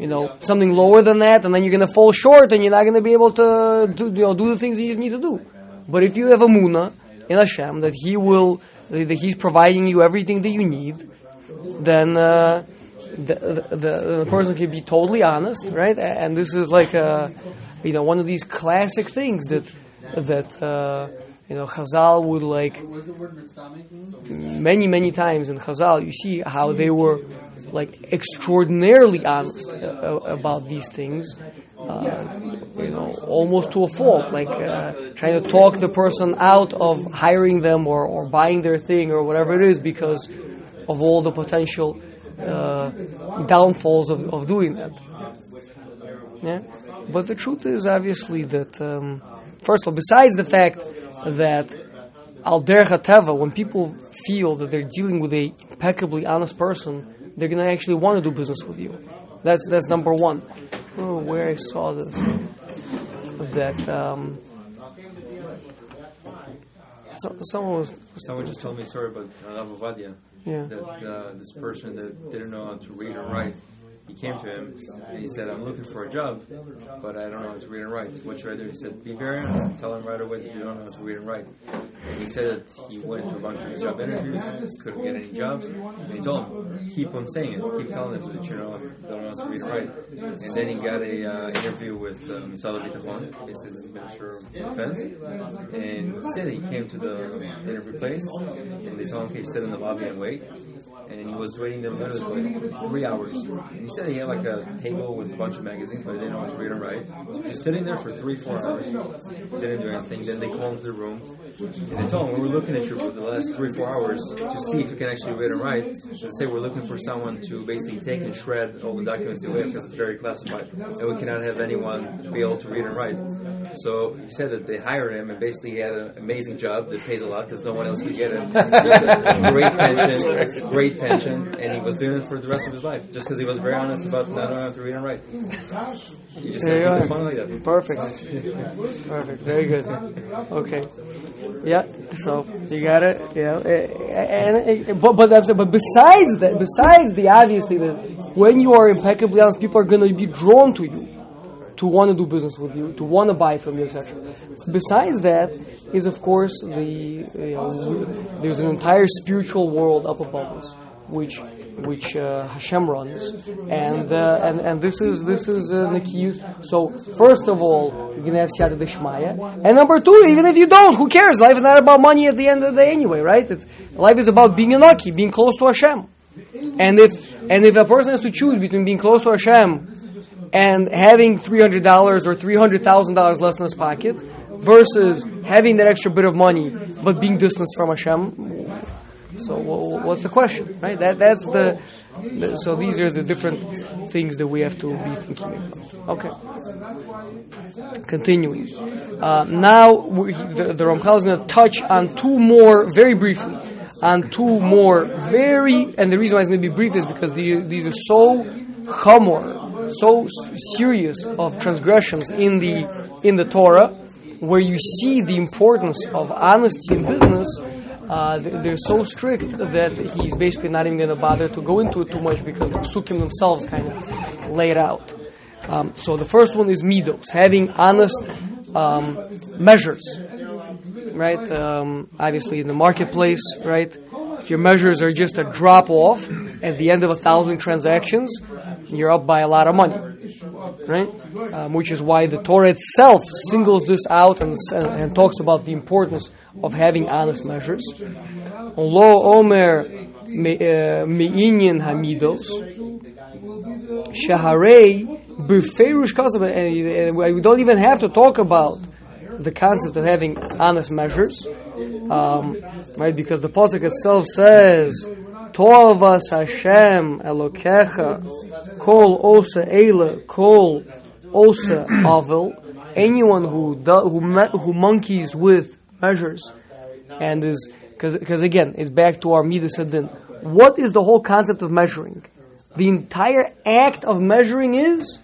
S1: you know something lower than that, and then you're going to fall short and you're not going to be able to do, you know, do the things that you need to do. But if you have Amuna in Hashem that He will that He's providing you everything that you need, then uh, the, the, the person can be totally honest, right? And this is like a, you know one of these classic things that that uh, you know Chazal would like many many times in Chazal. You see how they were like extraordinarily honest uh, about these things. Uh, you know, almost to a fault, like uh, trying to talk the person out of hiring them or, or buying their thing or whatever it is because of all the potential uh, downfalls of, of doing that. Yeah, but the truth is obviously that um, first of all, besides the fact that al when people feel that they're dealing with a impeccably honest person, they're going to actually want to do business with you. That's that's number one. Oh, where I saw this that um, so, someone was
S4: Someone just told me a story about Rav Ovadia.
S1: Yeah.
S4: That uh, this person that didn't know how to read or write, he came to him and he said, "I'm looking for a job, but I don't know how to read and write. What should I do?" He said, "Be very honest tell him right away that you don't know how to read and write." And he said that he went to a bunch of job interviews, couldn't get any jobs, and he told him, "Keep on saying it. Keep telling them that you know don't know how to read and write." And then he got a uh, interview with uh, Misal Bitachon, the Minister of Defense, and he said he came to the interview place, and they told him, "Okay, sit in the lobby and wait." and he was waiting there literally for like three hours. And he he had like a table with a bunch of magazines, but he didn't know how to read and write. Just sitting there for three, four hours, didn't do anything. Then they called him to the room, and they told him, "We're looking at you for the last three, four hours to see if you can actually read and write." They say we're looking for someone to basically take and shred all the documents have because it's very classified, and we cannot have anyone be able to read and write. So he said that they hired him, and basically he had an amazing job that pays a lot because no one else could get it. [laughs] Great pension, great pension, and he was doing it for the rest of his life just because he was very honest about not knowing how to read and write.
S1: There you are. Perfect. Perfect. Very good. Okay. Yeah. So you got it. Yeah. And, but but but besides that, besides the obviously that when you are impeccably honest, people are going to be drawn to you to want to do business with you, to want to buy from you, etc. Besides that, is of course the you know, there's an entire spiritual world up above us, which which uh, Hashem runs, and uh, and and this is this is uh, Nikiyus. So first of all, you're gonna have and number two, even if you don't, who cares? Life is not about money at the end of the day anyway, right? Life is about being a Naki, being close to Hashem. And if and if a person has to choose between being close to Hashem and having three hundred dollars or three hundred thousand dollars less in his pocket versus having that extra bit of money but being distanced from Hashem. So wha- what's the question, right? That that's the, the so these are the different things that we have to be thinking about. Okay. Continuing. Uh, now we, the, the Ramchal is going to touch on two more very briefly on two more very and the reason why it's going to be brief is because the, these are so chamor, so serious of transgressions in the in the Torah, where you see the importance of honesty in business. Uh, they're so strict that he's basically not even going to bother to go into it too much because the psukim themselves kind of lay it out. Um, so the first one is midos, having honest um, measures, right? Um, obviously, in the marketplace, right? If your measures are just a drop off at the end of a thousand transactions, you're up by a lot of money, right? Um, which is why the Torah itself singles this out and, and, and talks about the importance of having honest measures. Lo omer me- uh, me'inyan hamidos, shaharei b'feirush kasav, and we don't even have to talk about the concept of having honest measures, um, right? Because the pasuk itself says, "Tovas Hashem Elokecha, Kol Osa Eila, Kol Osa Avil." Anyone who do, who who monkeys with measures and is because again it's back to our midas hadin. what is the whole concept of measuring? The entire act of measuring is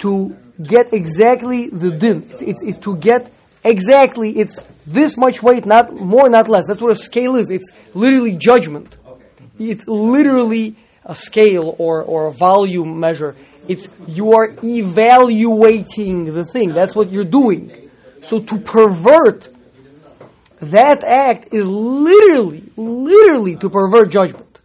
S1: to get exactly the din. It's, it's, it's to get exactly, it's this much weight, not more, not less. That's what a scale is. It's literally judgment. It's literally a scale or, or a volume measure. It's you are evaluating the thing. That's what you're doing. So to pervert that act is literally, literally to pervert judgment.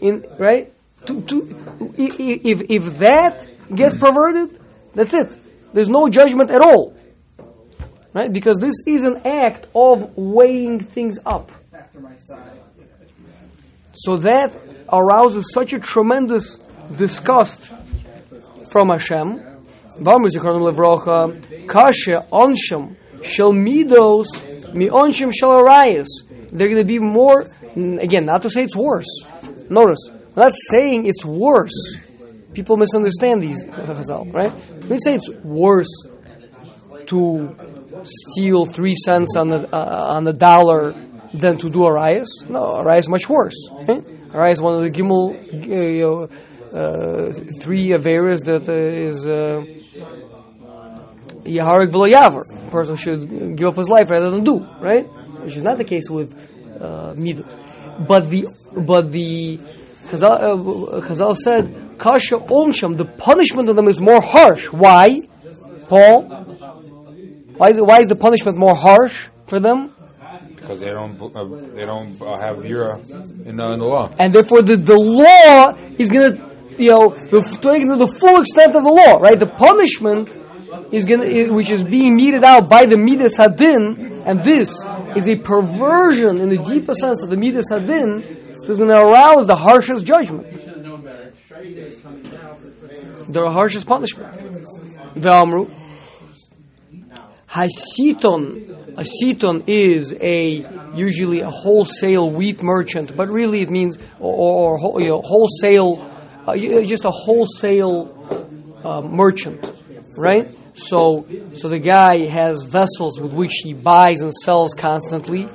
S1: In right? To, to, if, if that gets perverted, that's it. There's no judgment at all. Right? Because this is an act of weighing things up. So that arouses such a tremendous disgust from Hashem. Kasha onsham shel midos mi onsham shel arayas. They're going to be more. Again, not to say it's worse. Notice, I'm not saying it's worse. People misunderstand these chazal, right? We say it's worse to steal three cents on the uh, on the dollar than to do a. No, a is much worse. Right? A one of the gimel, uh, three averas that uh, is uh, yaharik v'lo yavar. A person should give up his life rather than do right, which is not the case with uh, midah. But the but the Chazal, uh, Chazal said kasha onsham. The punishment of them is more harsh. Why, Paul? Why is it, why is the punishment more harsh for them?
S3: because they don't uh, they don't uh, have vira in the, in the law.
S1: and therefore the, the law is going to, you know, the, to the full extent of the law, right? The punishment is going to, which is being meted out by the midas hadin, and this is a perversion in the deepest sense of the midas hadin, it's going to arouse the harshest judgment, the harshest punishment. Ve'amru, Hasiton. A siton is a usually a wholesale wheat merchant, but really it means or, or you know, wholesale, uh, just a wholesale uh, merchant, right? So, so the guy has vessels with which he buys and sells constantly,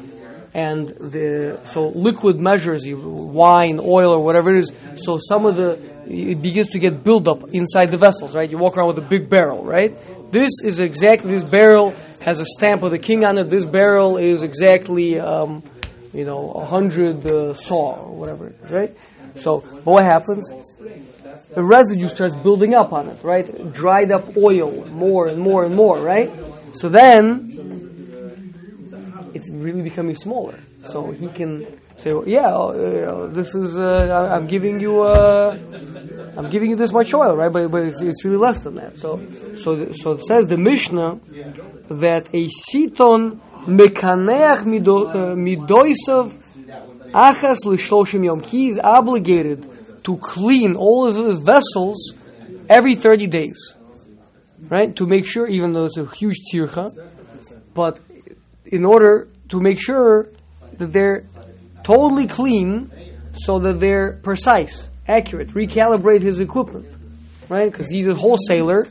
S1: and the so liquid measures, wine, oil, or whatever it is. So some of the it begins to get buildup inside the vessels, right? You walk around with a big barrel, right? This is exactly this barrel has a stamp of the king on it. This barrel is exactly, um, you know, a hundred uh, saw or whatever it is, right? So, but what happens? The residue starts building up on it, right? Dried up oil, more and more and more, right? So then, it's really becoming smaller. So he can say, well, "Yeah, uh, this is. Uh, I'm giving you. Uh, I'm giving you this much oil, right? But, but it's, it's really less than that. So, so, so it says the Mishnah that a siton mekaneach uh, midoisav achas l'shloshim yom. He is obligated to clean all of his vessels every 30 days, right? To make sure, even though it's a huge tircha, but in order to make sure that they're totally clean so that they're precise, accurate, recalibrate his equipment. Right? Because he's a wholesaler.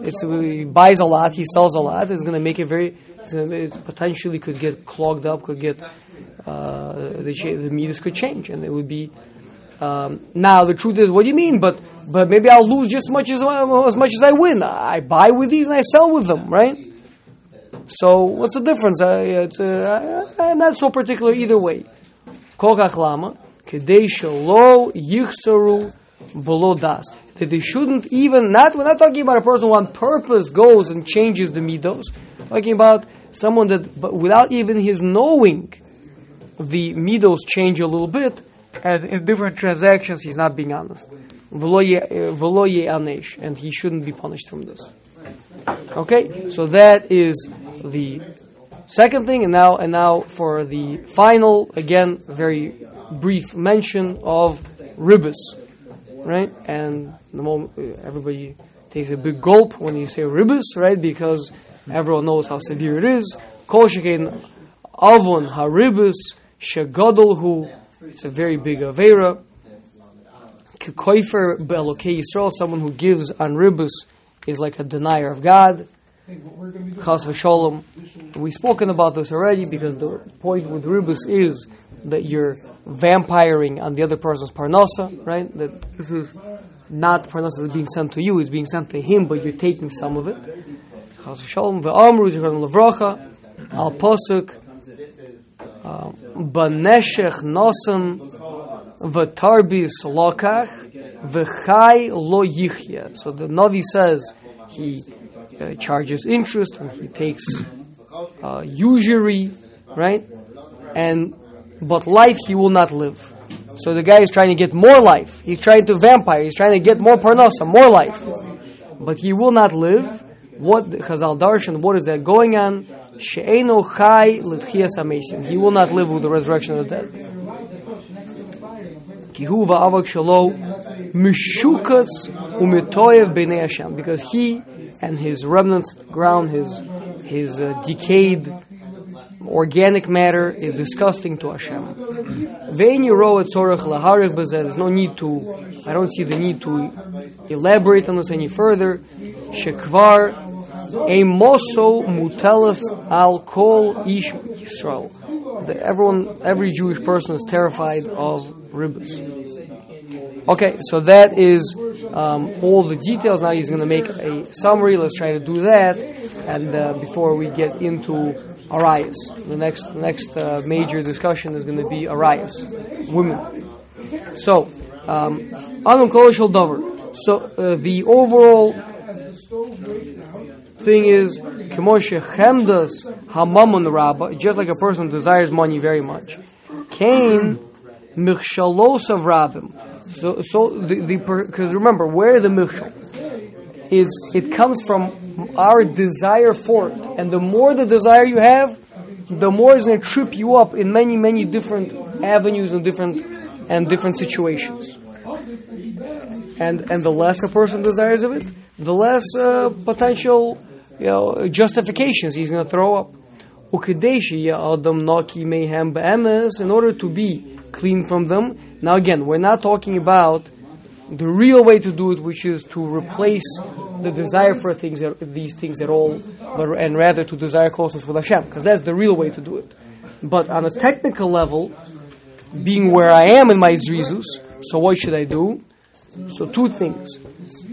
S1: It's, he buys a lot, he sells a lot. It's going to make it very, it's it potentially could get clogged up, could get, uh, the, the meters could change, and it would be. Um, now the truth is, what do you mean? But but maybe I'll lose just as much as as much as I win. I buy with these and I sell with them, right? So what's the difference? Uh, it's uh, uh, not so particular either way. Kol kach lama, kedei shelo below das. That they shouldn't even, not, we're not talking about a person who on purpose goes and changes the midos. talking about someone that, without even his knowing, the midos change a little bit, and in different transactions he's not being honest. Uh, and he shouldn't be punished from this. Okay, so that is the second thing, and now and now for the final, again, very brief mention of ribis, right? And the moment uh, everybody takes a big gulp when you say ribis, right? Because everyone knows how severe it is. Kol avon haribis shegadol hu. It's a very big avera. Koifer be'elokei Yisrael, someone who gives on ribus is like a denier of God. Chas v'sholom. We've spoken about this already because the point with ribus is that you're vampiring on the other person's parnasa, right? That this is not parnasa that's being sent to you; it's being sent to him, but you're taking some of it. Chas v'shalom ve'amru zichron levracha al posuk baneshech nosan v'tarbis lokach v'chai lo yichya. So the Navi says he uh, charges interest and he takes uh, usury, right? And but life he will not live. So the guy is trying to get more life. He's trying to vampire. He's trying to get more parnasa, more life. But he will not live. What Chazal Darshan? What is that going on? She'eno chai l'tchias amesim. He will not live with the resurrection of the dead. Kihu va'avak shalo mishukatz umetoyev b'nei Hashem. Because he and his remnant ground, his his uh, decayed organic matter is disgusting to Hashem. There's no need to. I don't see the need to elaborate on this any further. Shekvar emoso mutelas al kol ish Yisrael. Everyone, every Jewish person is terrified of ribbis. Okay, so that is um, all the details. Now he's going to make a summary. Let's try to do that, and uh, before we get into Arayos, the next the next uh, major discussion is going to be Arayos, women. So, um, Anum Kolishal Dover. So uh, the overall thing is Kemoshe Chemdas Hamamun Rabba, just like a person desires money very much. Cain Michshalos of Rabbim. So, so the because remember where the Michshal is, it comes from our desire for it, and the more the desire you have, the more it's going to trip you up in many, many different avenues and different and different situations. And and the less a person desires of it, the less uh, potential you know, justifications he's going to throw up. In order to be clean from them. Now again, we're not talking about the real way to do it, which is to replace the desire for things, these things at all, but, and rather to desire closeness with Hashem, because that's the real way to do it. But on a technical level, being where I am in my zrizus, so what should I do? So two things.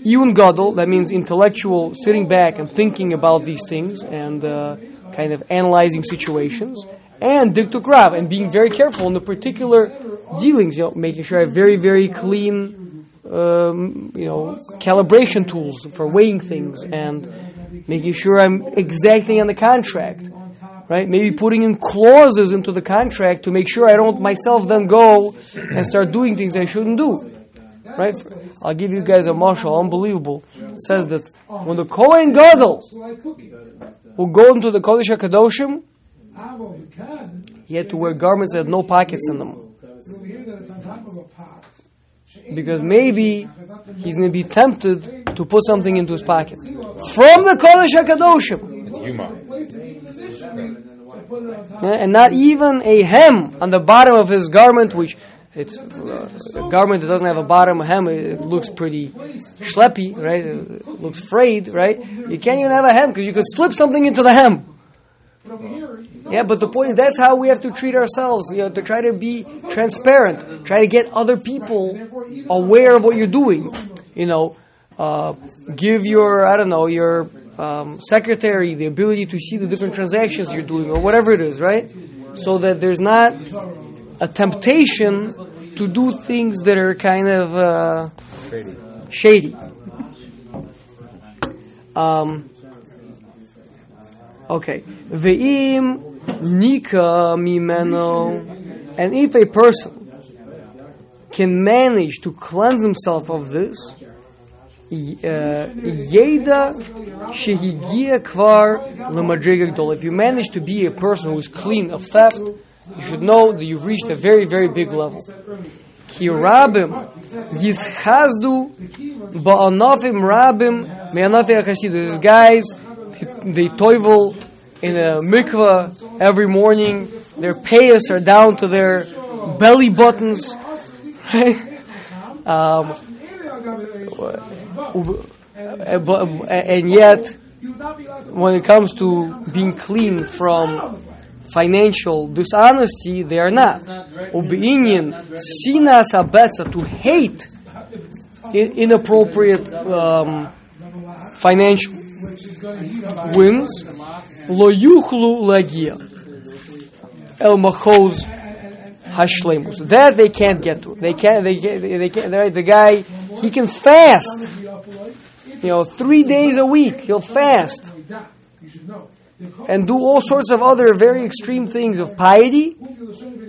S1: Iyun gadol, that means intellectual, sitting back and thinking about these things and uh, kind of analyzing situations. And dikduk rav, and being very careful in the particular dealings, you know, making sure I have very, very clean, um, you know, calibration tools for weighing things and making sure I'm exacting on the contract right? Maybe putting in clauses into the contract to make sure I don't myself then go and start doing things I shouldn't do. Right? I'll give you guys a mashal, unbelievable. It says that when the Kohen Gadol will go into the Kodesh HaKadoshim, he had to wear garments that had no pockets in them. Because maybe he's going to be tempted to put something into his pocket. From the Kodesh HaKadoshim.
S3: It's Yuma.
S1: Yeah, and not even a hem on the bottom of his garment, which it's uh, a garment that doesn't have a bottom hem. It looks pretty schleppy, right? It looks frayed, right? You can't even have a hem because you could slip something into the hem. Yeah, but the point is that's how we have to treat ourselves. You know, to try to be transparent, try to get other people aware of what you're doing. You know, uh, give your I don't know your um, secretary the ability to see the different transactions you're doing or whatever it is, right? So that there's not a temptation to do things that are kind of uh, shady. Um, okay. Ve'im nika mimeno. And if a person can manage to cleanse himself of this, Yeda shehigia kvar If you manage to be a person who is clean of theft, you should know that you've reached a very, very big level. Ki rabim yishazdu ba'anafim rabim me'anafi achasidu. These guys, they toivel in a mikvah every morning. Their payas are down to their belly buttons. [laughs] Um, and yet, when it comes to being clean from financial dishonesty, they are not. Ubeinian sinas abetza to hate inappropriate um, financial wins. Lo yuchlu lagia el machos hashlemus. That they can't get to. They can't. They. They can't. The guy he can fast. You know, three days a week he'll fast and do all sorts of other very extreme things of piety,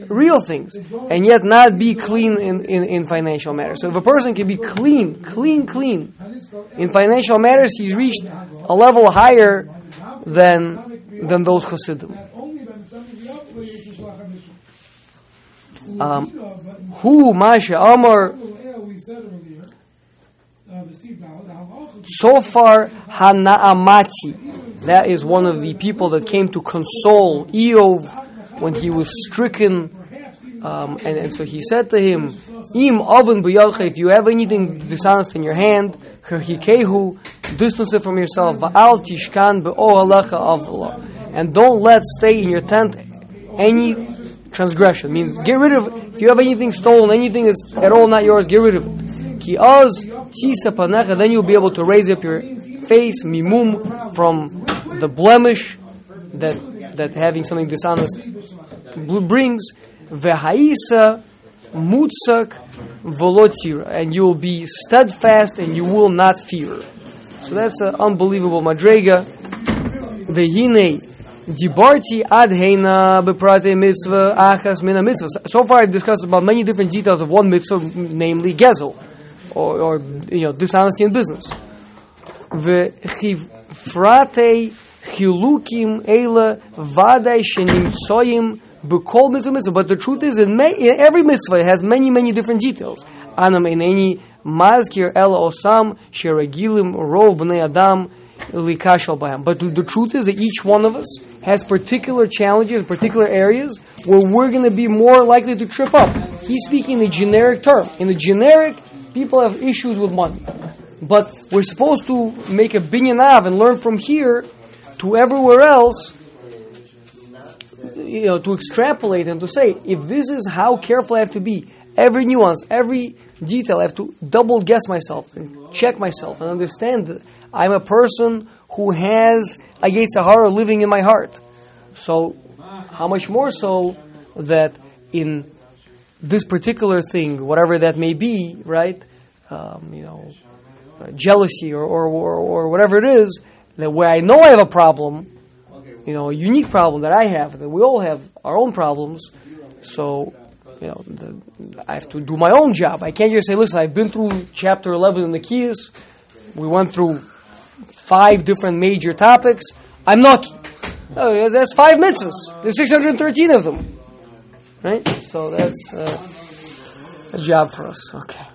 S1: real things, and yet not be clean in, in, in financial matters. So if a person can be clean, clean, clean in financial matters, he's reached a level higher than than those Hasidim. Um, who Masha Amar Tzofar Hanaamati that is one of the people that came to console Iyov when he was stricken um, and, and so he said to him Im oven if you have anything dishonest in your hand Chachikehu distance it from yourself Va'al tishkan and don't let stay in your tent any transgression. Means get rid of if you have anything stolen anything that's at all not yours get rid of it ki oz tisa panecha then you'll be able to raise up your face mimum from the blemish that that having something dishonest brings. Vehaisa mutzak volotira and you will be steadfast and you will not fear. So that's an unbelievable madrega. Vehine Dibarti adheina beprate mitzvah achas mina mitzvah. So far, I've discussed about many different details of one mitzvah, namely gezel, or, or you know dishonesty in business. V'chifrate chilukim eila vaday shenimtsoyim b'kol mitzvah. But the truth is, in, may, in every mitzvah, it has many, many different details. Anam in any mazkir el osam sheragilim rov b'nei adam likashal bayam. But the truth is that each one of us has particular challenges, particular areas where we're going to be more likely to trip up. He's speaking in a generic term. In a generic, people have issues with money. But we're supposed to make a binyan av and learn from here to everywhere else, you know, to extrapolate and to say, if this is how careful I have to be, every nuance, every detail, I have to double guess myself and check myself and understand that I'm a person who has a Yetzer Hara living in my heart. So, how much more so that in this particular thing, whatever that may be, right? Um, you know, jealousy or, or, or, or whatever it is, that where I know I have a problem, you know, a unique problem that I have, that we all have our own problems. So, you know, the, I have to do my own job. I can't just say, listen, I've been through chapter 11 in the Keys. We went through five different major topics. I'm lucky. Oh, that's five mitzvahs. There's 613 of them. Right? So that's uh, a job for us. Okay.